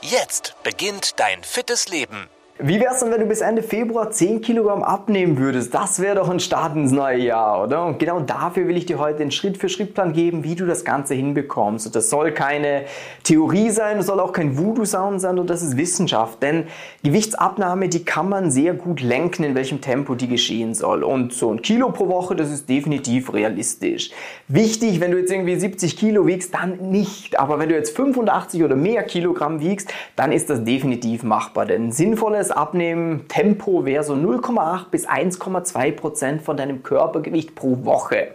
Jetzt beginnt dein fittes Leben. Wie wär's denn, wenn du bis Ende Februar 10 Kilogramm abnehmen würdest? Das wäre doch ein Start ins neue Jahr, oder? Und genau dafür will ich dir heute den Schritt-für-Schritt-Plan geben, wie du das Ganze hinbekommst. Und das soll keine Theorie sein, das soll auch kein Voodoo-Sound sein, und das ist Wissenschaft. Denn Gewichtsabnahme, die kann man sehr gut lenken, in welchem Tempo die geschehen soll. Und so ein Kilo pro Woche, das ist definitiv realistisch. Wichtig, wenn du jetzt irgendwie 70 Kilo wiegst, dann nicht. Aber wenn du jetzt 85 oder mehr Kilogramm wiegst, dann ist das definitiv machbar. Denn sinnvolles das Abnehmen-Tempo wäre so 0,8 bis 1,2 Prozent von deinem Körpergewicht pro Woche.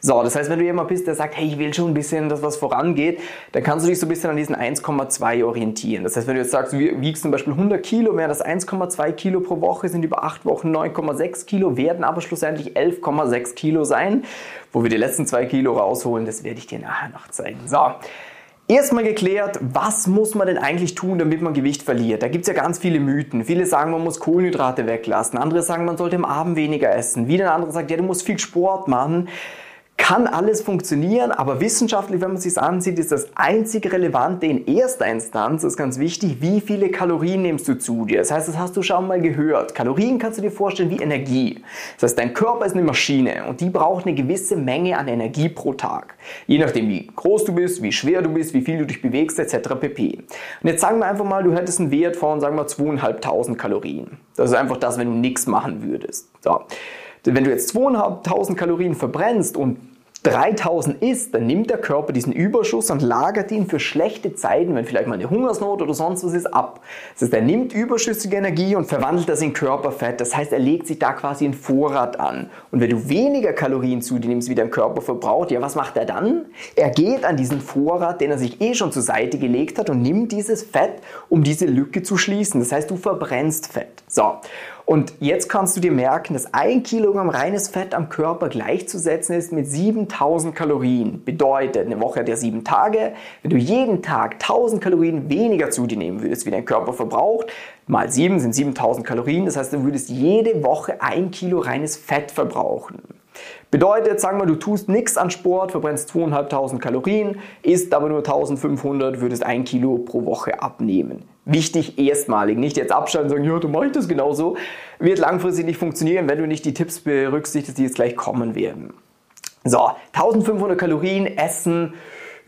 So, das heißt, wenn du jemand bist, der sagt, hey, ich will schon ein bisschen, dass was vorangeht, dann kannst du dich so ein bisschen an diesen 1,2 orientieren. Das heißt, wenn du jetzt sagst, du wiegst zum Beispiel 100 Kilo, wären das 1,2 Kilo pro Woche, sind über 8 Wochen 9,6 Kilo, werden aber schlussendlich 11,6 Kilo sein. Wo wir die letzten 2 Kilo rausholen, das werde ich dir nachher noch zeigen. So. Erstmal geklärt, was muss man denn eigentlich tun, damit man Gewicht verliert? Da gibt es ja ganz viele Mythen. Viele sagen, man muss Kohlenhydrate weglassen. Andere sagen, man sollte am Abend weniger essen. Wieder ein anderer sagt, ja, du musst viel Sport machen kann alles funktionieren, aber wissenschaftlich, wenn man sich ansieht, ist das einzig Relevante in erster Instanz, ist ganz wichtig, wie viele Kalorien nimmst du zu dir. Das heißt, das hast du schon mal gehört. Kalorien kannst du dir vorstellen wie Energie. Das heißt, dein Körper ist eine Maschine und die braucht eine gewisse Menge an Energie pro Tag. Je nachdem, wie groß du bist, wie schwer du bist, wie viel du dich bewegst, etc. pp. Und jetzt sagen wir einfach mal, du hättest einen Wert von, sagen wir, 2.500 Kalorien. Das ist einfach das, wenn du nichts machen würdest. So. Wenn du jetzt 2.500 Kalorien verbrennst und 3000 isst, dann nimmt der Körper diesen Überschuss und lagert ihn für schlechte Zeiten, wenn vielleicht mal eine Hungersnot oder sonst was ist, ab. Das heißt, er nimmt überschüssige Energie und verwandelt das in Körperfett. Das heißt, er legt sich da quasi einen Vorrat an. Und wenn du weniger Kalorien zu dir nimmst, wie dein Körper verbraucht, ja, was macht er dann? Er geht an diesen Vorrat, den er sich eh schon zur Seite gelegt hat und nimmt dieses Fett, um diese Lücke zu schließen. Das heißt, du verbrennst Fett. So. Und jetzt kannst du dir merken, dass ein Kilogramm reines Fett am Körper gleichzusetzen ist mit 7000 Kalorien. Bedeutet, eine Woche hat ja sieben Tage. Wenn du jeden Tag 1000 Kalorien weniger zu dir nehmen würdest, wie dein Körper verbraucht, mal sieben sind 7000 Kalorien. Das heißt, du würdest jede Woche ein Kilo reines Fett verbrauchen. Bedeutet, sagen wir, du tust nichts an Sport, verbrennst 2.500 Kalorien, isst aber nur 1.500, würdest ein Kilo pro Woche abnehmen. Wichtig erstmalig, nicht jetzt abschalten und sagen, ja, du machst das genauso. Wird langfristig nicht funktionieren, wenn du nicht die Tipps berücksichtigst, die jetzt gleich kommen werden. So, 1500 Kalorien essen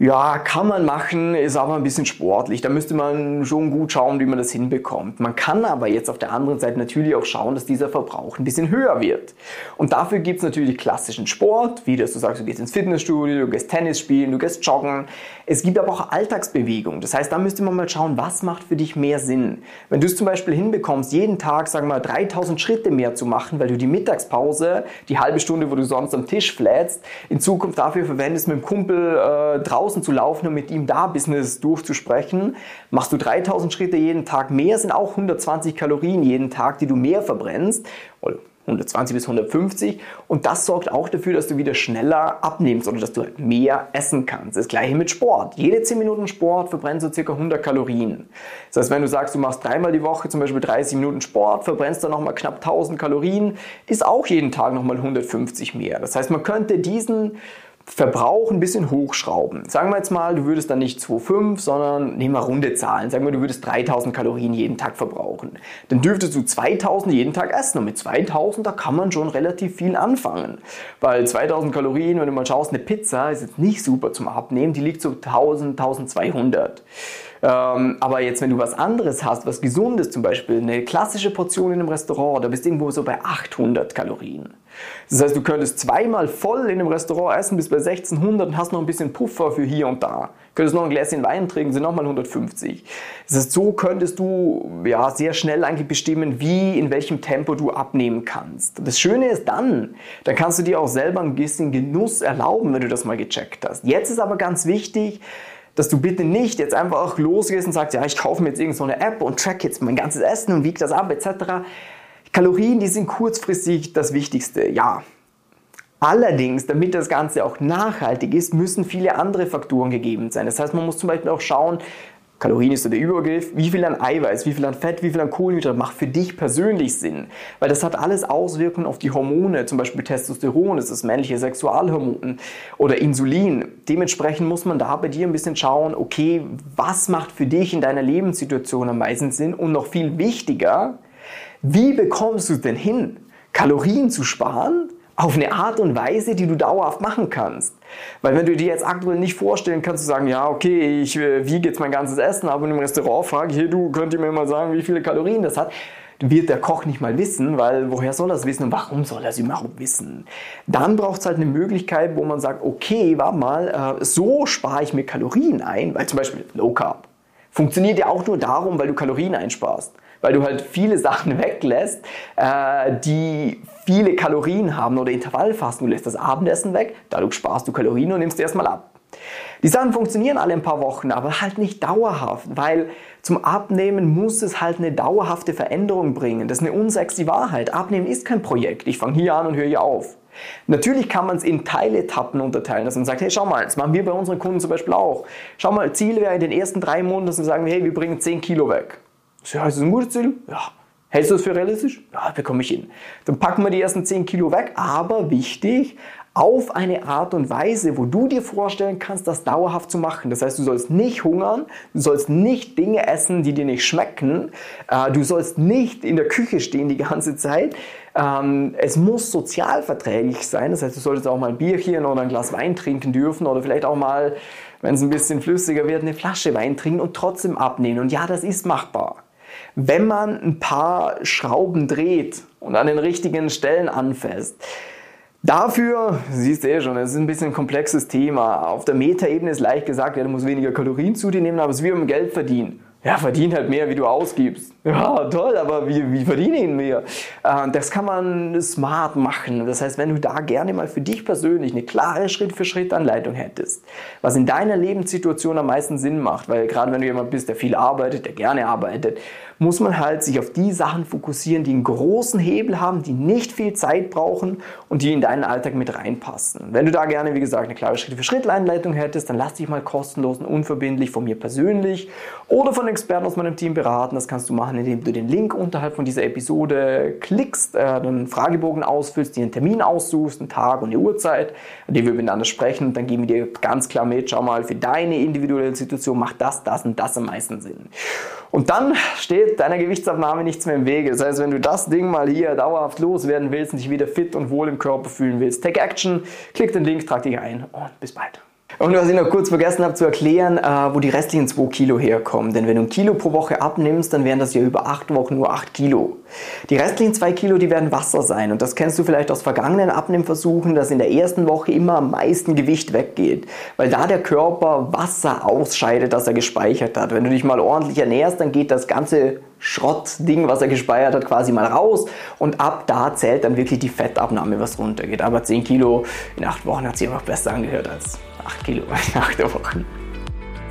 ja, kann man machen, ist aber ein bisschen sportlich. Da müsste man schon gut schauen, wie man das hinbekommt. Man kann aber jetzt auf der anderen Seite natürlich auch schauen, dass dieser Verbrauch ein bisschen höher wird. Und dafür gibt es natürlich klassischen Sport, wie dass du sagst, du gehst ins Fitnessstudio, du gehst Tennis spielen, du gehst joggen. Es gibt aber auch Alltagsbewegung. Das heißt, da müsste man mal schauen, was macht für dich mehr Sinn. Wenn du es zum Beispiel hinbekommst, jeden Tag, sagen wir mal, 3000 Schritte mehr zu machen, weil du die Mittagspause, die halbe Stunde, wo du sonst am Tisch flätst, in Zukunft dafür verwendest, mit dem Kumpel äh, draußen draußen zu laufen und mit ihm da Business durchzusprechen. Machst du 3000 Schritte jeden Tag mehr, sind auch 120 Kalorien jeden Tag, die du mehr verbrennst. Oder 120 bis 150 und das sorgt auch dafür, dass du wieder schneller abnimmst oder dass du halt mehr essen kannst. Das gleiche mit Sport. Jede 10 Minuten Sport verbrennt so circa 100 Kalorien. Das heißt, wenn du sagst, du machst dreimal die Woche zum Beispiel 30 Minuten Sport, verbrennst dann nochmal knapp 1000 Kalorien, ist auch jeden Tag nochmal 150 mehr. Das heißt, man könnte diesen Verbrauch ein bisschen hochschrauben. Sagen wir jetzt mal, du würdest dann nicht 2,5, sondern nehmen wir runde Zahlen. Sagen wir, du würdest 3000 Kalorien jeden Tag verbrauchen. Dann dürftest du 2000 jeden Tag essen. Und mit 2000, da kann man schon relativ viel anfangen. Weil 2000 Kalorien, wenn du mal schaust, eine Pizza ist jetzt nicht super zum Abnehmen. Die liegt so 1000, 1200. Ähm, aber jetzt, wenn du was anderes hast, was gesundes zum Beispiel, eine klassische Portion in einem Restaurant, da bist du irgendwo so bei 800 Kalorien. Das heißt, du könntest zweimal voll in einem Restaurant essen, bis bei 1600 und hast noch ein bisschen Puffer für hier und da. Könntest noch ein Gläschen Wein trinken, sind nochmal 150. Das heißt, so könntest du ja, sehr schnell eigentlich bestimmen, wie, in welchem Tempo du abnehmen kannst. Das Schöne ist dann, dann kannst du dir auch selber ein bisschen Genuss erlauben, wenn du das mal gecheckt hast. Jetzt ist aber ganz wichtig, dass du bitte nicht jetzt einfach losgehst und sagst, ja, ich kaufe mir jetzt irgendeine so App und track jetzt mein ganzes Essen und wiege das ab etc. Kalorien, die sind kurzfristig das Wichtigste, ja. Allerdings, damit das Ganze auch nachhaltig ist, müssen viele andere Faktoren gegeben sein. Das heißt, man muss zum Beispiel auch schauen, Kalorien ist so der Übergriff, wie viel an Eiweiß, wie viel an Fett, wie viel an Kohlenhydrate macht für dich persönlich Sinn. Weil das hat alles Auswirkungen auf die Hormone, zum Beispiel Testosteron, das ist männliche Sexualhormon oder Insulin. Dementsprechend muss man da bei dir ein bisschen schauen, okay, was macht für dich in deiner Lebenssituation am meisten Sinn und noch viel wichtiger, wie bekommst du es denn hin, Kalorien zu sparen, auf eine Art und Weise, die du dauerhaft machen kannst. Weil wenn du dir jetzt aktuell nicht vorstellen kannst, du sagen, ja, okay, ich äh, wiege jetzt mein ganzes Essen, aber im Restaurant frage, hier, du, könnt ihr mir mal sagen, wie viele Kalorien das hat? wird der Koch nicht mal wissen, weil woher soll es wissen und warum soll er es überhaupt wissen? Dann braucht es halt eine Möglichkeit, wo man sagt, okay, warte mal, äh, so spare ich mir Kalorien ein, weil zum Beispiel Low Carb funktioniert ja auch nur darum, weil du Kalorien einsparst weil du halt viele Sachen weglässt, äh, die viele Kalorien haben oder Intervallfasten. Du lässt das Abendessen weg, dadurch sparst du Kalorien und nimmst erstmal ab. Die Sachen funktionieren alle ein paar Wochen, aber halt nicht dauerhaft, weil zum Abnehmen muss es halt eine dauerhafte Veränderung bringen. Das ist eine unsexy Wahrheit. Abnehmen ist kein Projekt. Ich fange hier an und höre hier auf. Natürlich kann man es in Teiletappen unterteilen, dass man sagt, hey, schau mal, das machen wir bei unseren Kunden zum Beispiel auch. Schau mal, Ziel wäre in den ersten drei Monaten, dass wir sagen, hey, wir bringen 10 Kilo weg. Ja, ist das ein gutes Ziel? Ja. Hältst du das für realistisch? Ja, bekomme ich hin. Dann packen wir die ersten 10 Kilo weg, aber wichtig, auf eine Art und Weise, wo du dir vorstellen kannst, das dauerhaft zu machen. Das heißt, du sollst nicht hungern, du sollst nicht Dinge essen, die dir nicht schmecken, äh, du sollst nicht in der Küche stehen die ganze Zeit. Ähm, es muss sozialverträglich sein, das heißt, du solltest auch mal ein Bierchen oder ein Glas Wein trinken dürfen oder vielleicht auch mal, wenn es ein bisschen flüssiger wird, eine Flasche Wein trinken und trotzdem abnehmen. Und ja, das ist machbar. Wenn man ein paar Schrauben dreht und an den richtigen Stellen anfasst, Dafür, siehst du eh schon, es ist ein bisschen ein komplexes Thema. Auf der Metaebene ist leicht gesagt, ja, du musst weniger Kalorien zu dir nehmen, aber es ist wie beim Geld verdienen. Ja, verdien halt mehr, wie du ausgibst. Ja, toll, aber wie, wie verdiene ich mehr? Äh, das kann man smart machen. Das heißt, wenn du da gerne mal für dich persönlich eine klare Schritt-für-Schritt-Anleitung hättest, was in deiner Lebenssituation am meisten Sinn macht, weil gerade wenn du jemand bist, der viel arbeitet, der gerne arbeitet, muss man halt sich auf die Sachen fokussieren, die einen großen Hebel haben, die nicht viel Zeit brauchen und die in deinen Alltag mit reinpassen. Wenn du da gerne, wie gesagt, eine klare Schritt-für-Schritt-Anleitung hättest, dann lass dich mal kostenlos und unverbindlich von mir persönlich oder von Experten aus meinem Team beraten. Das kannst du machen, indem du den Link unterhalb von dieser Episode klickst, äh, einen Fragebogen ausfüllst, dir einen Termin aussuchst, einen Tag und eine Uhrzeit, an dem wir miteinander sprechen. Dann geben wir dir ganz klar mit, schau mal, für deine individuelle Situation macht das, das und das am meisten Sinn. Und dann steht deiner Gewichtsabnahme nichts mehr im Wege. Das heißt, wenn du das Ding mal hier dauerhaft loswerden willst und dich wieder fit und wohl im Körper fühlen willst, take action, klick den Link, trag dich ein und bis bald. Und was ich noch kurz vergessen habe zu erklären, äh, wo die restlichen 2 Kilo herkommen. Denn wenn du ein Kilo pro Woche abnimmst, dann wären das ja über 8 Wochen nur 8 Kilo. Die restlichen 2 Kilo, die werden Wasser sein. Und das kennst du vielleicht aus vergangenen Abnehmversuchen, dass in der ersten Woche immer am meisten Gewicht weggeht. Weil da der Körper Wasser ausscheidet, das er gespeichert hat. Wenn du dich mal ordentlich ernährst, dann geht das ganze Schrottding, was er gespeichert hat, quasi mal raus. Und ab da zählt dann wirklich die Fettabnahme, was runtergeht. Aber 10 Kilo in 8 Wochen hat sich einfach besser angehört als 8 Kilo in 8 Wochen.